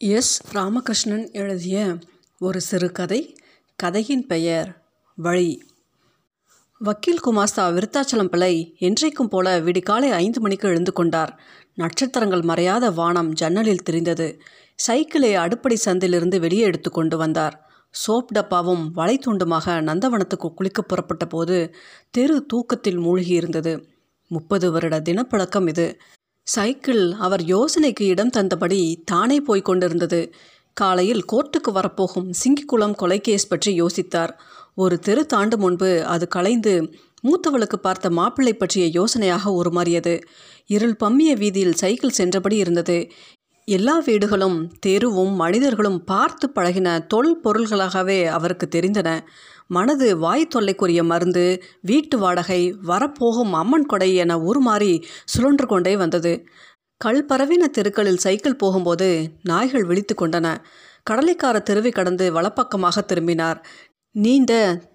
S. Ramakrishnan எழுதிய ஒரு சிறுகதை கதையின் பெயர் வழி. வக்கீல் குமாஸ்தா விருத்தாச்சலம் பிள்ளை என்றைக்கும் போல விடிகாலை ஐந்து மணிக்கு எழுந்து கொண்டார். நட்சத்திரங்கள் மறையாத வானம் ஜன்னலில் தெரிந்தது. சைக்கிளை அடுப்படை சந்திலிருந்து வெளியே எடுத்து கொண்டு வந்தார். சோப் டப்பாவும் வலைத்துண்டுமாக நந்தவனத்துக்கு குளிக்க புறப்பட்ட போது தெரு தூக்கத்தில் மூழ்கியிருந்தது. முப்பது வருட தினப்பழக்கம் இது. சைக்கிள் அவர் யோசனைக்கு இடம் தந்தபடி தானே போய்க் கொண்டிருந்தது. காலையில் கோர்ட்டுக்கு வரப்போகும் சிங்கிக்குளம் கொலைகேஸ் பற்றி யோசித்தார். ஒரு தெரு தாண்டு முன்பு அது கலைந்து மூத்தவளுக்கு பார்த்த மாப்பிள்ளை பற்றிய யோசனையாக உருமாறியது. இருள் பம்மிய வீதியில் சைக்கிள் சென்றபடி இருந்தது. எல்லா வீடுகளும் தெருவும் மனிதர்களும் பார்த்து பழகின தொல் பொருள்களாகவே அவருக்கு தெரிந்தன. மனது வாய் தொல்லைக்குரிய மருந்து வீட்டு வாடகை வரப்போகும் அம்மன் கொடை என உருமாறி சுழன்று கொண்டே வந்தது. கல் பரவின தெருக்களில் சைக்கிள் போகும்போது நாய்கள் விழித்து கொண்டன. கடலைக்கார தெருவை கடந்து வலப்பக்கமாக திரும்பினார். நீண்ட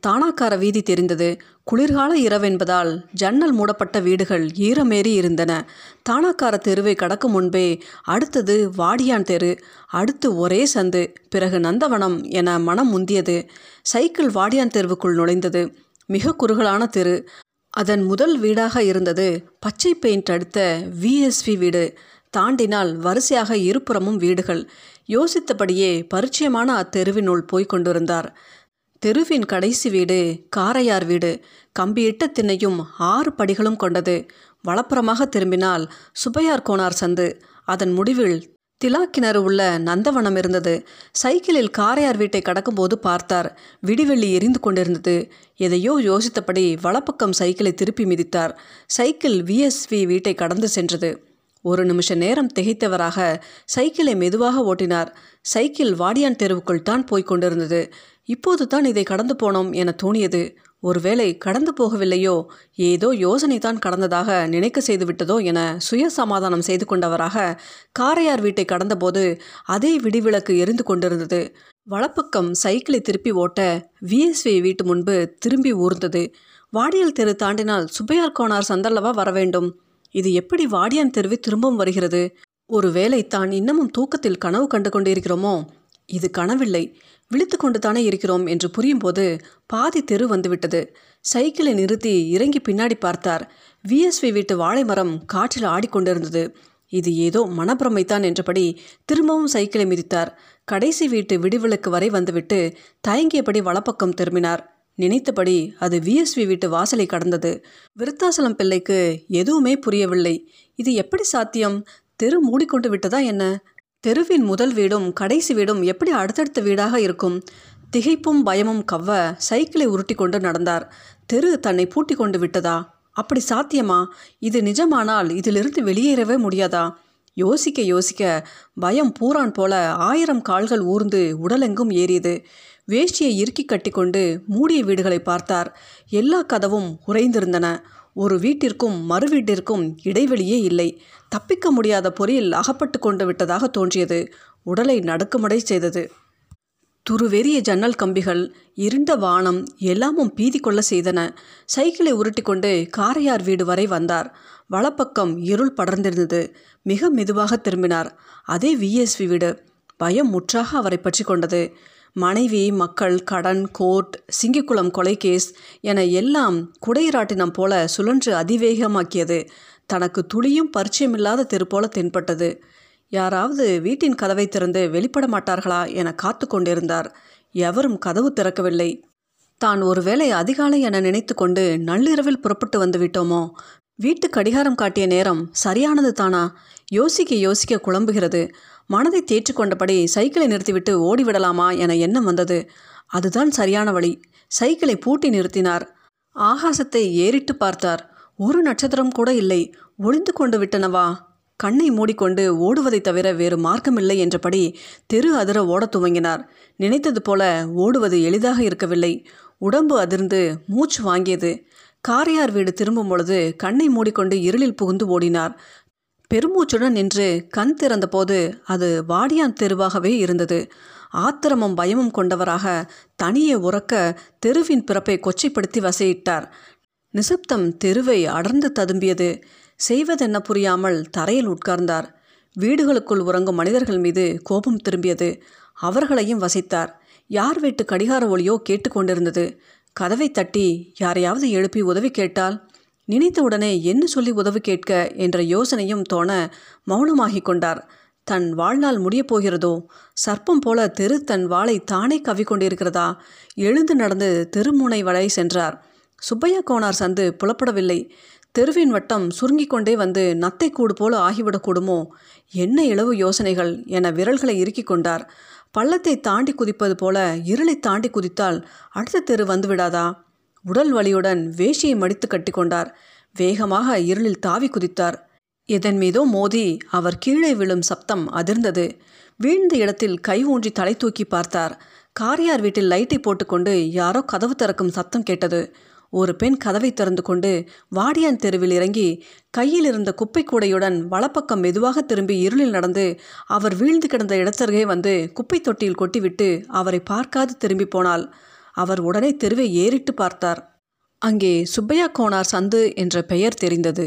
தானாக்கார வீதி தெரிந்தது. குளிர்கால இரவென்பதால் ஜன்னல் மூடப்பட்ட வீடுகள் ஈரமேறி இருந்தன. தானாக்கார தெருவை கடக்கும் முன்பே அடுத்தது வாடியான் தெரு அடுத்து ஒரே சந்து பிறகு நந்தவனம் என மனம் முந்தியது. சைக்கிள் வாடியான் தெருவுக்குள் நுழைந்தது. மிக குறுகலான தெரு. அதன் முதல் வீடாக இருந்தது பச்சை பெயிண்ட் அடுத்த விஎஸ்வி வீடு. தாண்டினால் வரிசையாக இருபுறமும் வீடுகள். யோசித்தபடியே பரிச்சயமான அத்தெருவினுள் போய்க் கொண்டிருந்தார். தெருவின் கடைசி வீடு காரையார் வீடு. கம்பியிட்ட திண்ணையும் ஆறு படிகளும் கொண்டது. வலப்புறமாக திரும்பினால் சுப்பையார் கோனார் சந்து. அதன் முடிவில் திலாக்கிணறு உள்ள நந்தவனம் இருந்தது. சைக்கிளில் காரையார் வீட்டை கடக்கும்போது பார்த்தார். விடிவெள்ளி எரிந்து கொண்டிருந்தது. எதையோ யோசித்தபடி வலப்பக்கம் சைக்கிளை திருப்பி மிதித்தார். சைக்கிள் விஎஸ்வி வீட்டை கடந்து சென்றது. ஒரு நிமிஷ நேரம் திகைத்தவராக சைக்கிளை மெதுவாக ஓட்டினார். சைக்கிள் வாடியான் தெருவுக்குள் தான் போய்க் கொண்டிருந்தது. இப்போது தான் இதை கடந்து போனோம் என தோணியது. ஒருவேளை கடந்து போகவில்லையோ ஏதோ யோசனை தான் கடந்ததாக நினைக்க செய்து விட்டதோ என சுய சமாதானம் செய்து கொண்டவராக காரையார் வீட்டை கடந்தபோது அதே விடிவிளக்கு எரிந்து கொண்டிருந்தது. வலப்பக்கம் சைக்கிளை திருப்பி ஓட்ட விஎஸ்வி வீட்டு முன்பு திரும்பி ஊர்ந்தது. வாடியல் தெரு தாண்டினால் சுப்பையார் கோனார் சந்தல்லவா வர வேண்டும் இது எப்படி வாடியான் தெருவை திரும்பவும் வருகிறது? ஒருவேளை தான் இன்னமும் தூக்கத்தில் கனவு கண்டு கொண்டிருக்கிறோமோ? இது கனவில்லை. விழித்து கொண்டு தானே இருக்கிறோம் என்று புரியும்போது பாதி தெரு வந்துவிட்டது. சைக்கிளை நிறுத்தி இறங்கி பின்னாடி பார்த்தார். விஎஸ்வி வீட்டு வாழை மரம் காற்றில் ஆடிக்கொண்டிருந்தது. இது ஏதோ மனப்பிரமைத்தான் என்றபடி திரும்பவும் சைக்கிளை மிதித்தார். கடைசி வீட்டு விடிவிளக்கு வரை வந்துவிட்டு தயங்கியபடி வலப்பக்கம் திரும்பினார். நினைத்தபடி அது விஎஸ்வி வீட்டு வாசலை கடந்தது. விருத்தாசலம் பிள்ளைக்கு எதுவுமே புரியவில்லை. இது எப்படி சாத்தியம்? தெரு மூடிக்கொண்டு விட்டதா என்ன? தெருவின் முதல் வீடும் கடைசி வீடும் எப்படி அடுத்தடுத்த வீடாக இருக்கும்? திகைப்பும் பயமும் கவ்வ சைக்கிளை உருட்டி கொண்டு நடந்தார். தெரு தன்னை பூட்டி கொண்டு விட்டதா? அப்படி சாத்தியமா? இது நிஜமானால் இதிலிருந்து வெளியேறவே முடியாதா? யோசிக்க யோசிக்க பயம் பூரான் போல ஆயிரம் கால்கள் ஊர்ந்து உடலெங்கும் ஏறியது. வேஷ்டியை இறுக்கி கட்டிக்கொண்டு மூடிய வீடுகளை பார்த்தார். எல்லா கதவும் உறைந்திருந்தன. ஒரு வீட்டிற்கும் மறு வீட்டிற்கும் இடைவெளியே இல்லை. தப்பிக்க முடியாத பொறியில் அகப்பட்டு கொண்டு விட்டதாக தோன்றியது. உடலை நடுக்குமடை செய்தது. துருவெறிய ஜன்னல் கம்பிகள் இருண்ட வானம் எல்லாமும் பீதி கொள்ள செய்தன. சைக்கிளை உருட்டி கொண்டு காரையார் வீடு வரை வந்தார். வலப்பக்கம் இருள் படர்ந்திருந்தது. மிக மெதுவாக திரும்பினார். அதே விஎஸ்வி வீடு. பயம் முற்றாக அவரை பற்றி கொண்டது. மனைவி மக்கள் கடன் கோர்ட் சிங்கிக்குளம் கொலை கேஸ் என எல்லாம் குடையிராட்டினம் போல சுழன்று அதிவேகமாக்கியது. தனக்கு துளியும் பரிச்சயமில்லாத தெரு போல தென்பட்டது. யாராவது வீட்டின் கதவை திறந்து வெளிப்பட மாட்டார்களா என காத்து கொண்டிருந்தார். எவரும் கதவு திறக்கவில்லை. தான் ஒருவேளை அதிகாலை என நினைத்து கொண்டு நள்ளிரவில் புறப்பட்டு வந்து விட்டோமோ? வீட்டு கடிகாரம் காட்டிய நேரம் சரியானது தானா? யோசிக்க யோசிக்க குழம்புகிறது. மனதை தேற்றுக்கொண்டபடி சைக்கிளை நிறுத்திவிட்டு ஓடிவிடலாமா என எண்ணம் வந்தது. அதுதான் சரியான வழி. சைக்கிளை பூட்டி நிறுத்தினார். ஆகாசத்தை ஏறிட்டு பார்த்தார். ஒரு நட்சத்திரம் கூட இல்லை. ஒளிந்து கொண்டு விட்டனவா? கண்ணை மூடிக்கொண்டு ஓடுவதை தவிர வேறு மார்க்கமில்லை என்றபடி தெரு அதிர ஓடத் துவங்கினார். நினைத்தது போல ஓடுவது எளிதாக இருக்கவில்லை. உடம்பு அதிர்ந்து மூச்சு வாங்கியது. காரையார் வீடு திரும்பும் பொழுது கண்ணை மூடிக்கொண்டு இருளில் புகுந்து ஓடினார். பெருமூச்சுடன் நின்று கண் திறந்தபோது அது வாடியான் தெருவாகவே இருந்தது. ஆத்திரமும் பயமும் கொண்டவராக தனியே உறக்க தெருவின் பிறப்பை கொச்சைப்படுத்தி வசையிட்டார். நிசப்தம் தெருவை அடர்ந்து ததும்பியது. செய்வதென்ன புரியாமல் தரையில் உட்கார்ந்தார். வீடுகளுக்குள் உறங்கும் மனிதர்கள் மீது கோபம் திரும்பியது. அவர்களையும் வசித்தார். யார் வீட்டு கடிகார ஒளியோ கேட்டுக்கொண்டிருந்தது கதவை தட்டி யாரையாவது எழுப்பி உதவி கேட்டால் நினைத்தவுடனே என்ன சொல்லி உதவி கேட்க என்ற யோசனையும் தோண மௌனமாகிக் கொண்டார். தன் வாழ்நாள் முடியப் போகிறதோ? சர்ப்பம் போல தெரு தன் வாளை தானே கவிக்கொண்டிருக்கிறதா? எழுந்து நடந்து தெருமுனை வரை சென்றார். சுப்பையா கோனார் சந்து புலப்படவில்லை. தெருவின் வட்டம் சுருங்கிக் கொண்டே வந்து நத்தை கூடு போல ஆகிவிடக்கூடுமோ? என்ன இளவு யோசனைகள் என விரல்களை இறுக்கிக் கொண்டார். பள்ளத்தை தாண்டி குதிப்பது போல இருளை தாண்டி குதித்தால் அடுத்த தெரு வந்துவிடாதா? உடல் வலியுடன் வேஷியை மடித்து கட்டிக்கொண்டார் வேகமாக இருளில் தாவி குதித்தார். எதன் மீதோ மோதி அவர் கீழே விழும் சப்தம் அதிர்ந்தது. வீழ்ந்த இடத்தில் கை ஊன்றி தலை தூக்கி பார்த்தார். காரியார் வீட்டில் லைட்டை போட்டுக்கொண்டு யாரோ கதவு திறக்கும் சத்தம் கேட்டது. ஒரு பெண் கதவை திறந்து கொண்டு வாடியான் தெருவில் இறங்கி கையில் இருந்த குப்பை கூடையுடன் வலப்பக்கம் மெதுவாக திரும்பி இருளில் நடந்து அவர் வீழ்ந்து கிடந்த இடத்தருகே வந்து குப்பை தொட்டியில் கொட்டிவிட்டு அவரை பார்க்காது திரும்பி போனாள். அவர் உடனே தெருவை ஏறிட்டு பார்த்தார். அங்கே சுப்பையா கோனார் சந்து என்ற பெயர் தெரிந்தது.